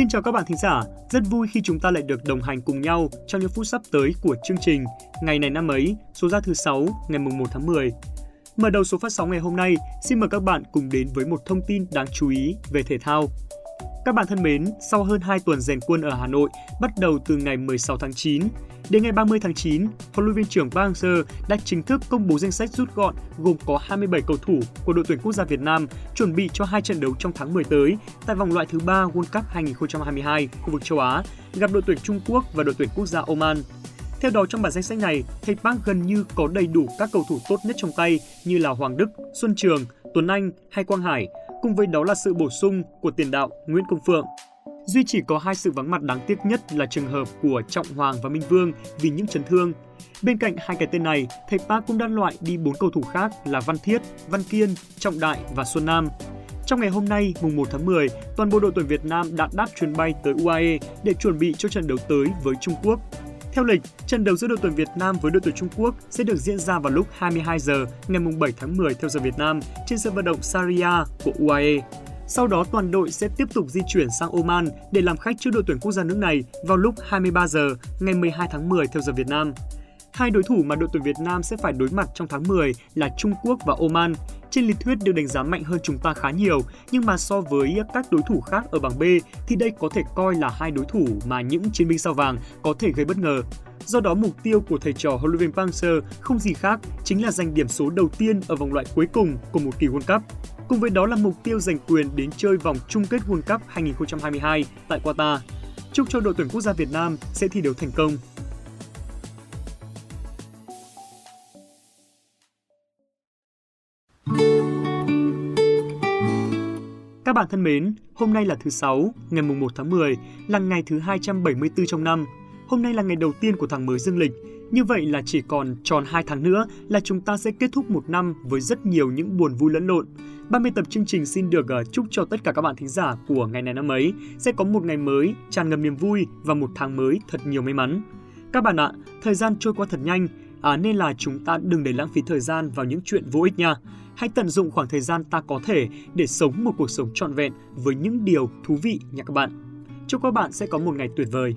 Xin chào các bạn thính giả, rất vui khi chúng ta lại được đồng hành cùng nhau trong những phút sắp tới của chương trình Ngày này năm ấy, số ra thứ 6, ngày mùng 1 tháng 10. Mở đầu số phát sóng ngày hôm nay, xin mời các bạn cùng đến với một thông tin đáng chú ý về thể thao. Các bạn thân mến, sau hơn 2 tuần rèn quân ở Hà Nội, bắt đầu từ ngày 16 tháng 9, đến ngày 30 tháng 9, huấn luyện viên trưởng Park Hang-seo đã chính thức công bố danh sách rút gọn gồm có 27 cầu thủ của đội tuyển quốc gia Việt Nam chuẩn bị cho hai trận đấu trong tháng 10 tới tại vòng loại thứ 3 World Cup 2022 khu vực châu Á gặp đội tuyển Trung Quốc và đội tuyển quốc gia Oman. Theo đó trong bản danh sách này, thầy Park gần như có đầy đủ các cầu thủ tốt nhất trong tay như là Hoàng Đức, Xuân Trường, Tuấn Anh hay Quang Hải, cùng với đó là sự bổ sung của tiền đạo Nguyễn Công Phượng. Duy chỉ có hai sự vắng mặt đáng tiếc nhất là trường hợp của Trọng Hoàng và Minh Vương vì những chấn thương. Bên cạnh hai cái tên này, thầy Park cũng đã loại đi bốn cầu thủ khác là Văn Thiết, Văn Kiên, Trọng Đại và Xuân Nam. Trong ngày hôm nay, mùng 1 tháng 10, toàn bộ đội tuyển Việt Nam đã đáp chuyến bay tới UAE để chuẩn bị cho trận đấu tới với Trung Quốc. Theo lịch, trận đấu giữa đội tuyển Việt Nam với đội tuyển Trung Quốc sẽ được diễn ra vào lúc 22 giờ ngày 7 tháng 10 theo giờ Việt Nam trên sân vận động Saria của UAE. Sau đó toàn đội sẽ tiếp tục di chuyển sang Oman để làm khách trước đội tuyển quốc gia nước này vào lúc 23 giờ ngày 12 tháng 10 theo giờ Việt Nam. Hai đối thủ mà đội tuyển Việt Nam sẽ phải đối mặt trong tháng 10 là Trung Quốc và Oman. Trên lý thuyết được đánh giá mạnh hơn chúng ta khá nhiều, nhưng mà so với các đối thủ khác ở bảng B thì đây có thể coi là hai đối thủ mà những chiến binh sao vàng có thể gây bất ngờ. Do đó mục tiêu của thầy trò huấn luyện viên Park Hang-seo không gì khác chính là giành điểm số đầu tiên ở vòng loại cuối cùng của một kỳ World Cup. Cùng với đó là mục tiêu giành quyền đến chơi vòng chung kết World Cup 2022 tại Qatar. Chúc cho đội tuyển quốc gia Việt Nam sẽ thi đấu thành công. Các bạn thân mến, hôm nay là thứ Sáu, ngày 1 tháng 10, là ngày thứ 274 trong năm. Hôm nay là ngày đầu tiên của tháng mới dương lịch. Như vậy là chỉ còn tròn 2 tháng nữa là chúng ta sẽ kết thúc một năm với rất nhiều những buồn vui lẫn lộn. 30 tập chương trình xin được ờ, chúc cho tất cả các bạn thính giả của ngày này năm ấy sẽ có một ngày mới tràn ngập niềm vui và một tháng mới thật nhiều may mắn. Các bạn ạ, thời gian trôi qua thật nhanh, à, nên là chúng ta đừng để lãng phí thời gian vào những chuyện vô ích nha. Hãy tận dụng khoảng thời gian ta có thể để sống một cuộc sống trọn vẹn với những điều thú vị nha các bạn. Chúc các bạn sẽ có một ngày tuyệt vời.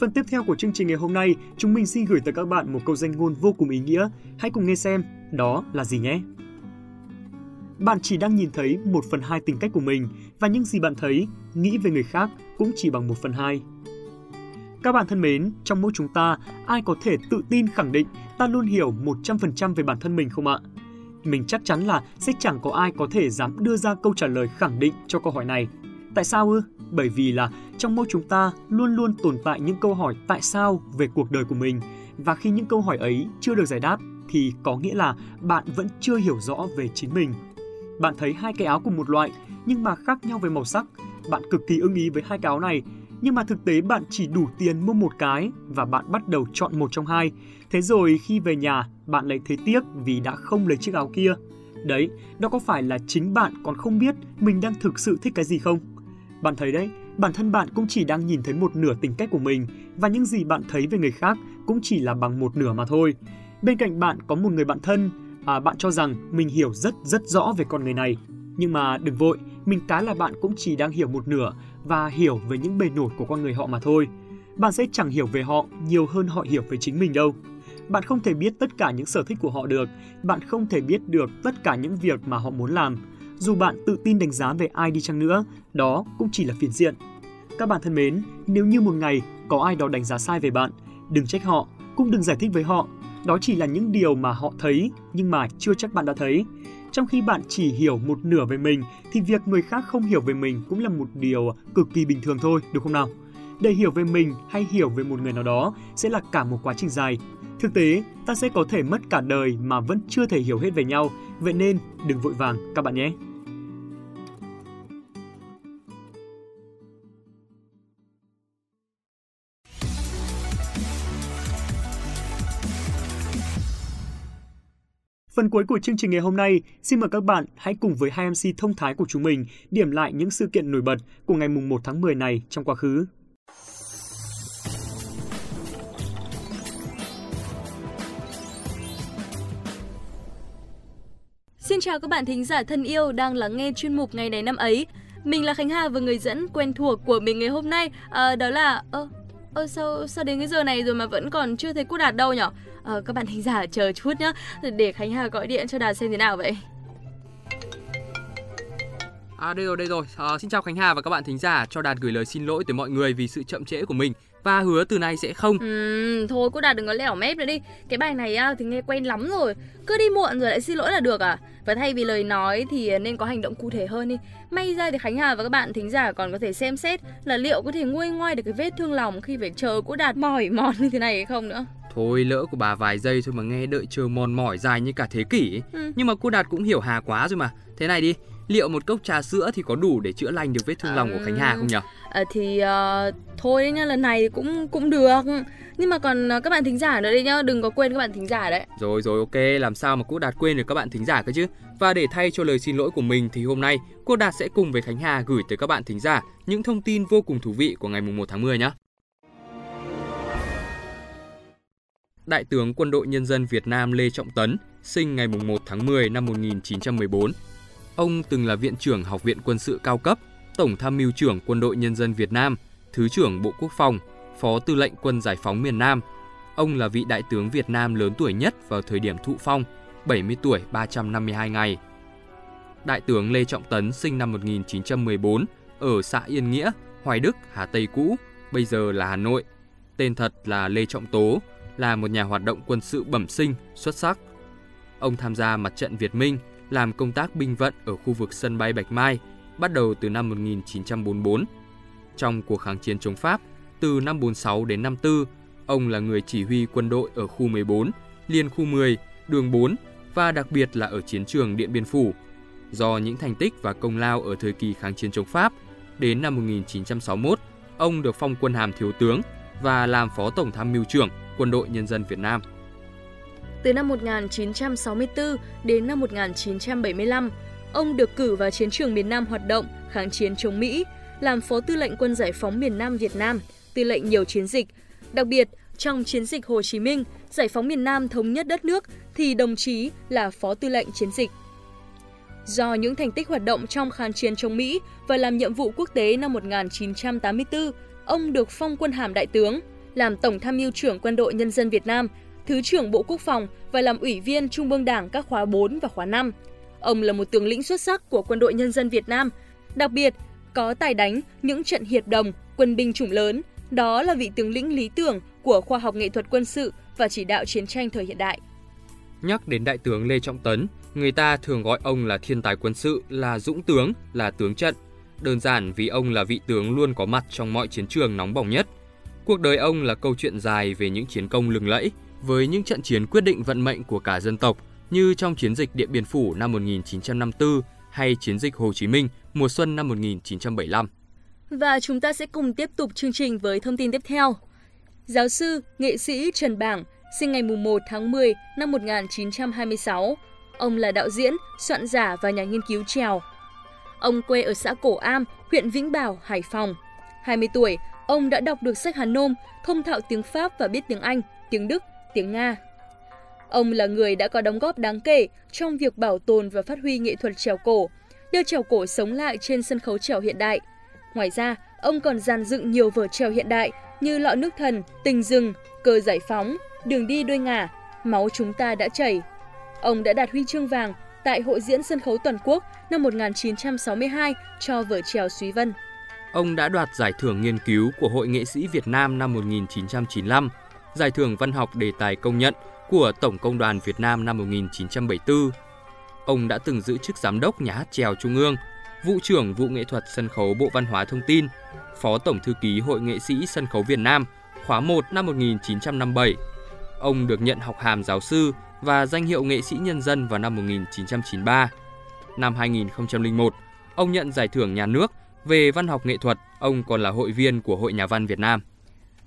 Phần tiếp theo của chương trình ngày hôm nay, chúng mình xin gửi tới các bạn một câu danh ngôn vô cùng ý nghĩa. Hãy cùng nghe xem, đó là gì nhé. Bạn chỉ đang nhìn thấy một phần hai tính cách của mình và những gì bạn thấy, nghĩ về người khác cũng chỉ bằng một phần hai. Các bạn thân mến, trong mỗi chúng ta, ai có thể tự tin khẳng định ta luôn hiểu 100% về bản thân mình không ạ? Mình chắc chắn là sẽ chẳng có ai có thể dám đưa ra câu trả lời khẳng định cho câu hỏi này. Tại sao ư? Bởi vì là trong mỗi chúng ta luôn luôn tồn tại những câu hỏi tại sao về cuộc đời của mình và khi những câu hỏi ấy chưa được giải đáp thì có nghĩa là bạn vẫn chưa hiểu rõ về chính mình. Bạn thấy hai cái áo cùng một loại nhưng mà khác nhau về màu sắc, bạn cực kỳ ưng ý với hai cái áo này nhưng mà thực tế bạn chỉ đủ tiền mua một cái và bạn bắt đầu chọn một trong hai. Thế rồi khi về nhà, bạn lại thấy tiếc vì đã không lấy chiếc áo kia. Đấy, đó có phải là chính bạn còn không biết mình đang thực sự thích cái gì không? Bạn thấy đấy, bản thân bạn cũng chỉ đang nhìn thấy một nửa tính cách của mình và những gì bạn thấy về người khác cũng chỉ là bằng một nửa mà thôi. Bên cạnh bạn có một người bạn thân, à, bạn cho rằng mình hiểu rất rất rõ về con người này. Nhưng mà đừng vội, mình cái là bạn cũng chỉ đang hiểu một nửa và hiểu về những bề nổi của con người họ mà thôi. Bạn sẽ chẳng hiểu về họ nhiều hơn họ hiểu về chính mình đâu. Bạn không thể biết tất cả những sở thích của họ được, bạn không thể biết được tất cả những việc mà họ muốn làm. Dù bạn tự tin đánh giá về ai đi chăng nữa, đó cũng chỉ là phiến diện. Các bạn thân mến, nếu như một ngày có ai đó đánh giá sai về bạn, đừng trách họ, cũng đừng giải thích với họ. Đó chỉ là những điều mà họ thấy nhưng mà chưa chắc bạn đã thấy. Trong khi bạn chỉ hiểu một nửa về mình thì việc người khác không hiểu về mình cũng là một điều cực kỳ bình thường thôi, được không nào? Để hiểu về mình hay hiểu về một người nào đó sẽ là cả một quá trình dài. Thực tế, ta sẽ có thể mất cả đời mà vẫn chưa thể hiểu hết về nhau, vậy nên đừng vội vàng các bạn nhé. Phần cuối của chương trình ngày hôm nay, xin mời các bạn hãy cùng với hai MC thông thái của chúng mình điểm lại những sự kiện nổi bật của ngày mùng 1 tháng 10 này trong quá khứ. Xin chào các bạn thính giả thân yêu đang lắng nghe chuyên mục ngày này năm ấy. Mình là Khánh Hà và người dẫn quen thuộc của mình ngày hôm nay à, đó là ơ ơ sao sao đến cái giờ này rồi mà vẫn còn chưa thấy cô Đạt đâu nhở? À, các bạn thính giả chờ chút nhá để Khánh Hà gọi điện cho Đạt xem thế nào vậy. À đây rồi đây rồi. À, xin chào Khánh Hà và các bạn thính giả. Cho Đạt gửi lời xin lỗi tới mọi người vì sự chậm trễ của mình và hứa từ nay sẽ không. Ừ, thôi cô Đạt đừng có lẻo mép nữa đi. Cái bài này thì nghe quen lắm rồi. Cứ đi muộn rồi lại xin lỗi là được à? Và thay vì lời nói thì nên có hành động cụ thể hơn đi. May ra thì Khánh Hà và các bạn thính giả còn có thể xem xét là liệu có thể nguôi ngoai được cái vết thương lòng khi phải chờ cô Đạt mỏi mòn như thế này hay không nữa. Thôi lỡ của bà vài giây thôi mà nghe đợi chờ mòn mỏi dài như cả thế kỷ ừ. Nhưng mà cô Đạt cũng hiểu Hà quá rồi mà Thế này đi, liệu một cốc trà sữa thì có đủ để chữa lành được vết thương à, lòng của Khánh Hà không nhỉ? À, thì uh, thôi nha, lần này cũng cũng được nhưng mà còn các bạn thính giả nữa đây nhá đừng có quên các bạn thính giả đấy rồi rồi ok làm sao mà cô đạt quên được các bạn thính giả cơ chứ và để thay cho lời xin lỗi của mình thì hôm nay cô đạt sẽ cùng với khánh hà gửi tới các bạn thính giả những thông tin vô cùng thú vị của ngày 1 tháng 10 nhé Đại tướng Quân đội Nhân dân Việt Nam Lê Trọng Tấn, sinh ngày 1 tháng 10 năm 1914. Ông từng là Viện trưởng Học viện Quân sự cao cấp, Tổng tham mưu trưởng Quân đội Nhân dân Việt Nam, Thứ trưởng Bộ Quốc phòng, Phó Tư lệnh Quân Giải phóng miền Nam. Ông là vị đại tướng Việt Nam lớn tuổi nhất vào thời điểm thụ phong, 70 tuổi 352 ngày. Đại tướng Lê Trọng Tấn sinh năm 1914 ở xã Yên Nghĩa, Hoài Đức, Hà Tây cũ, bây giờ là Hà Nội. Tên thật là Lê Trọng Tố, là một nhà hoạt động quân sự bẩm sinh, xuất sắc. Ông tham gia mặt trận Việt Minh, làm công tác binh vận ở khu vực sân bay Bạch Mai, bắt đầu từ năm 1944. Trong cuộc kháng chiến chống Pháp, từ năm 46 đến năm 4, ông là người chỉ huy quân đội ở khu 14, liên khu 10, đường 4 và đặc biệt là ở chiến trường Điện Biên Phủ. Do những thành tích và công lao ở thời kỳ kháng chiến chống Pháp, đến năm 1961, ông được phong quân hàm thiếu tướng và làm phó tổng tham mưu trưởng Quân đội Nhân dân Việt Nam. Từ năm 1964 đến năm 1975, ông được cử vào chiến trường miền Nam hoạt động kháng chiến chống Mỹ, làm phó tư lệnh quân giải phóng miền Nam Việt Nam, tư lệnh nhiều chiến dịch. Đặc biệt, trong chiến dịch Hồ Chí Minh, giải phóng miền Nam thống nhất đất nước thì đồng chí là phó tư lệnh chiến dịch. Do những thành tích hoạt động trong kháng chiến chống Mỹ và làm nhiệm vụ quốc tế năm 1984, ông được phong quân hàm đại tướng, làm tổng tham mưu trưởng quân đội nhân dân Việt Nam, thứ trưởng Bộ Quốc phòng và làm ủy viên Trung ương Đảng các khóa 4 và khóa 5. Ông là một tướng lĩnh xuất sắc của quân đội nhân dân Việt Nam, đặc biệt có tài đánh những trận hiệp đồng, quân binh chủng lớn, đó là vị tướng lĩnh lý tưởng của khoa học nghệ thuật quân sự và chỉ đạo chiến tranh thời hiện đại. Nhắc đến đại tướng Lê Trọng Tấn, người ta thường gọi ông là thiên tài quân sự, là dũng tướng, là tướng trận. Đơn giản vì ông là vị tướng luôn có mặt trong mọi chiến trường nóng bỏng nhất. Cuộc đời ông là câu chuyện dài về những chiến công lừng lẫy, với những trận chiến quyết định vận mệnh của cả dân tộc như trong chiến dịch Điện Biên Phủ năm 1954 hay chiến dịch Hồ Chí Minh mùa xuân năm 1975. Và chúng ta sẽ cùng tiếp tục chương trình với thông tin tiếp theo. Giáo sư, nghệ sĩ Trần Bảng, sinh ngày 1 tháng 10 năm 1926. Ông là đạo diễn, soạn giả và nhà nghiên cứu trèo. Ông quê ở xã Cổ Am, huyện Vĩnh Bảo, Hải Phòng. 20 tuổi, ông đã đọc được sách Hàn Nôm, thông thạo tiếng Pháp và biết tiếng Anh, tiếng Đức, tiếng Nga. Ông là người đã có đóng góp đáng kể trong việc bảo tồn và phát huy nghệ thuật trèo cổ, đưa trèo cổ sống lại trên sân khấu trèo hiện đại – Ngoài ra, ông còn dàn dựng nhiều vở trèo hiện đại như Lọ nước thần, Tình rừng, Cờ giải phóng, Đường đi đuôi ngả, Máu chúng ta đã chảy. Ông đã đạt huy chương vàng tại Hội diễn sân khấu toàn quốc năm 1962 cho vở trèo Suý Vân. Ông đã đoạt giải thưởng nghiên cứu của Hội nghệ sĩ Việt Nam năm 1995, giải thưởng văn học đề tài công nhận của Tổng công đoàn Việt Nam năm 1974. Ông đã từng giữ chức giám đốc nhà hát trèo Trung ương – vụ trưởng vụ nghệ thuật sân khấu Bộ Văn hóa Thông tin, phó tổng thư ký Hội nghệ sĩ sân khấu Việt Nam, khóa 1 năm 1957. Ông được nhận học hàm giáo sư và danh hiệu nghệ sĩ nhân dân vào năm 1993. Năm 2001, ông nhận giải thưởng nhà nước về văn học nghệ thuật, ông còn là hội viên của Hội Nhà văn Việt Nam.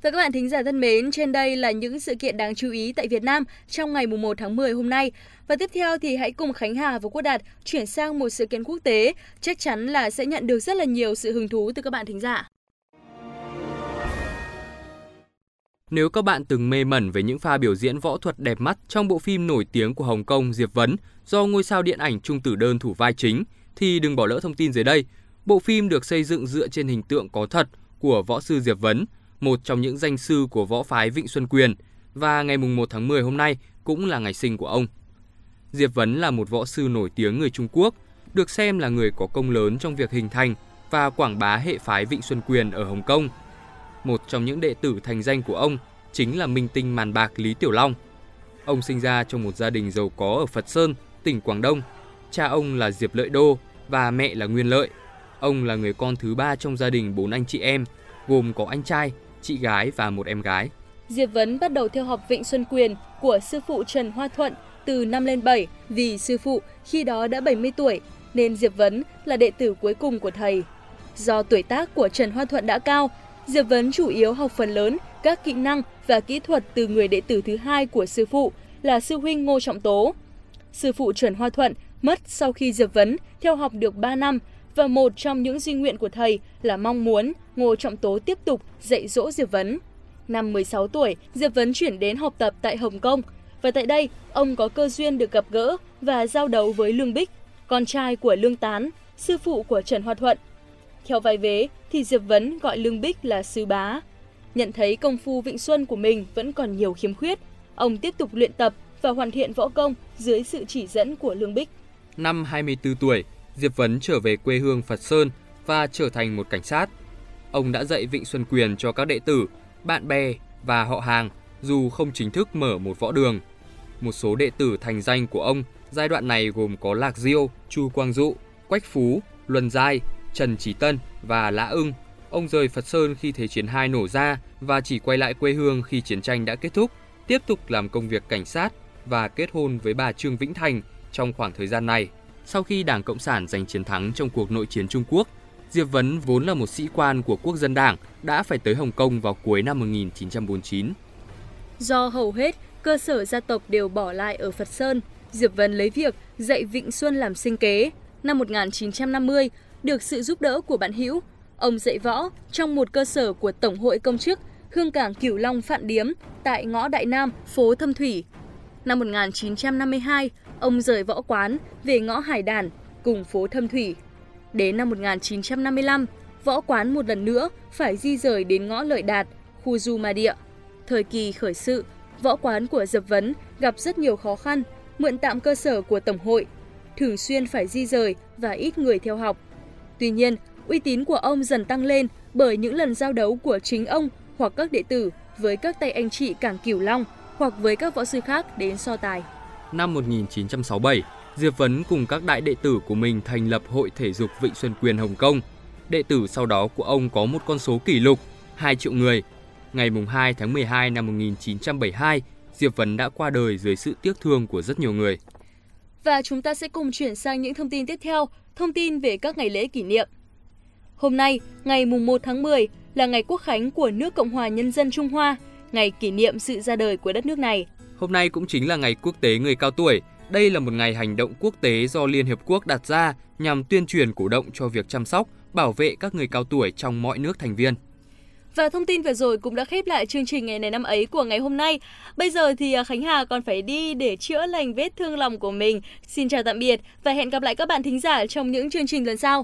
Và các bạn thính giả thân mến, trên đây là những sự kiện đáng chú ý tại Việt Nam trong ngày 1 tháng 10 hôm nay. Và tiếp theo thì hãy cùng Khánh Hà và Quốc Đạt chuyển sang một sự kiện quốc tế, chắc chắn là sẽ nhận được rất là nhiều sự hứng thú từ các bạn thính giả. Nếu các bạn từng mê mẩn về những pha biểu diễn võ thuật đẹp mắt trong bộ phim nổi tiếng của Hồng Kông Diệp Vấn do ngôi sao điện ảnh Trung Tử Đơn thủ vai chính, thì đừng bỏ lỡ thông tin dưới đây. Bộ phim được xây dựng dựa trên hình tượng có thật của võ sư Diệp Vấn, một trong những danh sư của võ phái Vịnh Xuân Quyền, và ngày 1 tháng 10 hôm nay cũng là ngày sinh của ông. Diệp Vấn là một võ sư nổi tiếng người Trung Quốc, được xem là người có công lớn trong việc hình thành và quảng bá hệ phái Vịnh Xuân Quyền ở Hồng Kông. Một trong những đệ tử thành danh của ông chính là minh tinh màn bạc Lý Tiểu Long. Ông sinh ra trong một gia đình giàu có ở Phật Sơn, tỉnh Quảng Đông. Cha ông là Diệp Lợi Đô và mẹ là Nguyên Lợi. Ông là người con thứ ba trong gia đình bốn anh chị em, gồm có anh trai, chị gái và một em gái. Diệp Vấn bắt đầu theo học Vịnh Xuân Quyền của sư phụ Trần Hoa Thuận từ năm lên 7 vì sư phụ khi đó đã 70 tuổi nên Diệp Vấn là đệ tử cuối cùng của thầy. Do tuổi tác của Trần Hoa Thuận đã cao, Diệp Vấn chủ yếu học phần lớn các kỹ năng và kỹ thuật từ người đệ tử thứ hai của sư phụ là sư huynh Ngô Trọng Tố. Sư phụ Trần Hoa Thuận mất sau khi Diệp Vấn theo học được 3 năm và một trong những di nguyện của thầy là mong muốn Ngô Trọng Tố tiếp tục dạy dỗ Diệp Vấn. Năm 16 tuổi, Diệp Vấn chuyển đến học tập tại Hồng Kông và tại đây ông có cơ duyên được gặp gỡ và giao đấu với Lương Bích, con trai của Lương Tán, sư phụ của Trần Hoa Thuận. Theo vai vế thì Diệp Vấn gọi Lương Bích là sư bá. Nhận thấy công phu Vịnh Xuân của mình vẫn còn nhiều khiếm khuyết, ông tiếp tục luyện tập và hoàn thiện võ công dưới sự chỉ dẫn của Lương Bích. Năm 24 tuổi, Diệp Vấn trở về quê hương Phật Sơn và trở thành một cảnh sát. Ông đã dạy Vịnh Xuân Quyền cho các đệ tử, bạn bè và họ hàng dù không chính thức mở một võ đường. Một số đệ tử thành danh của ông giai đoạn này gồm có Lạc Diêu, Chu Quang Dụ, Quách Phú, Luân Giai, Trần Trí Tân và Lã Ưng. Ông rời Phật Sơn khi Thế chiến 2 nổ ra và chỉ quay lại quê hương khi chiến tranh đã kết thúc, tiếp tục làm công việc cảnh sát và kết hôn với bà Trương Vĩnh Thành trong khoảng thời gian này. Sau khi Đảng Cộng sản giành chiến thắng trong cuộc nội chiến Trung Quốc, Diệp Vấn vốn là một sĩ quan của quốc dân đảng đã phải tới Hồng Kông vào cuối năm 1949. Do hầu hết cơ sở gia tộc đều bỏ lại ở Phật Sơn, Diệp Vấn lấy việc dạy Vịnh Xuân làm sinh kế. Năm 1950, được sự giúp đỡ của bạn Hữu, ông dạy võ trong một cơ sở của Tổng hội Công chức Hương Cảng Cửu Long Phạn Điếm tại ngõ Đại Nam, phố Thâm Thủy. Năm 1952, ông rời võ quán về ngõ Hải Đàn cùng phố Thâm Thủy. Đến năm 1955, võ quán một lần nữa phải di rời đến ngõ Lợi Đạt, khu Du Ma Địa. Thời kỳ khởi sự, võ quán của Dập Vấn gặp rất nhiều khó khăn, mượn tạm cơ sở của Tổng hội, thường xuyên phải di rời và ít người theo học. Tuy nhiên, uy tín của ông dần tăng lên bởi những lần giao đấu của chính ông hoặc các đệ tử với các tay anh chị Cảng Cửu Long hoặc với các võ sư khác đến so tài. Năm 1967, Diệp Vấn cùng các đại đệ tử của mình thành lập Hội Thể dục Vịnh Xuân Quyền Hồng Kông. Đệ tử sau đó của ông có một con số kỷ lục, 2 triệu người. Ngày 2 tháng 12 năm 1972, Diệp Vấn đã qua đời dưới sự tiếc thương của rất nhiều người. Và chúng ta sẽ cùng chuyển sang những thông tin tiếp theo, thông tin về các ngày lễ kỷ niệm. Hôm nay, ngày mùng 1 tháng 10 là ngày quốc khánh của nước Cộng hòa Nhân dân Trung Hoa, ngày kỷ niệm sự ra đời của đất nước này. Hôm nay cũng chính là ngày quốc tế người cao tuổi. Đây là một ngày hành động quốc tế do Liên Hiệp Quốc đặt ra nhằm tuyên truyền cổ động cho việc chăm sóc, bảo vệ các người cao tuổi trong mọi nước thành viên. Và thông tin vừa rồi cũng đã khép lại chương trình ngày này năm ấy của ngày hôm nay. Bây giờ thì à, Khánh Hà còn phải đi để chữa lành vết thương lòng của mình. Xin chào tạm biệt và hẹn gặp lại các bạn thính giả trong những chương trình lần sau.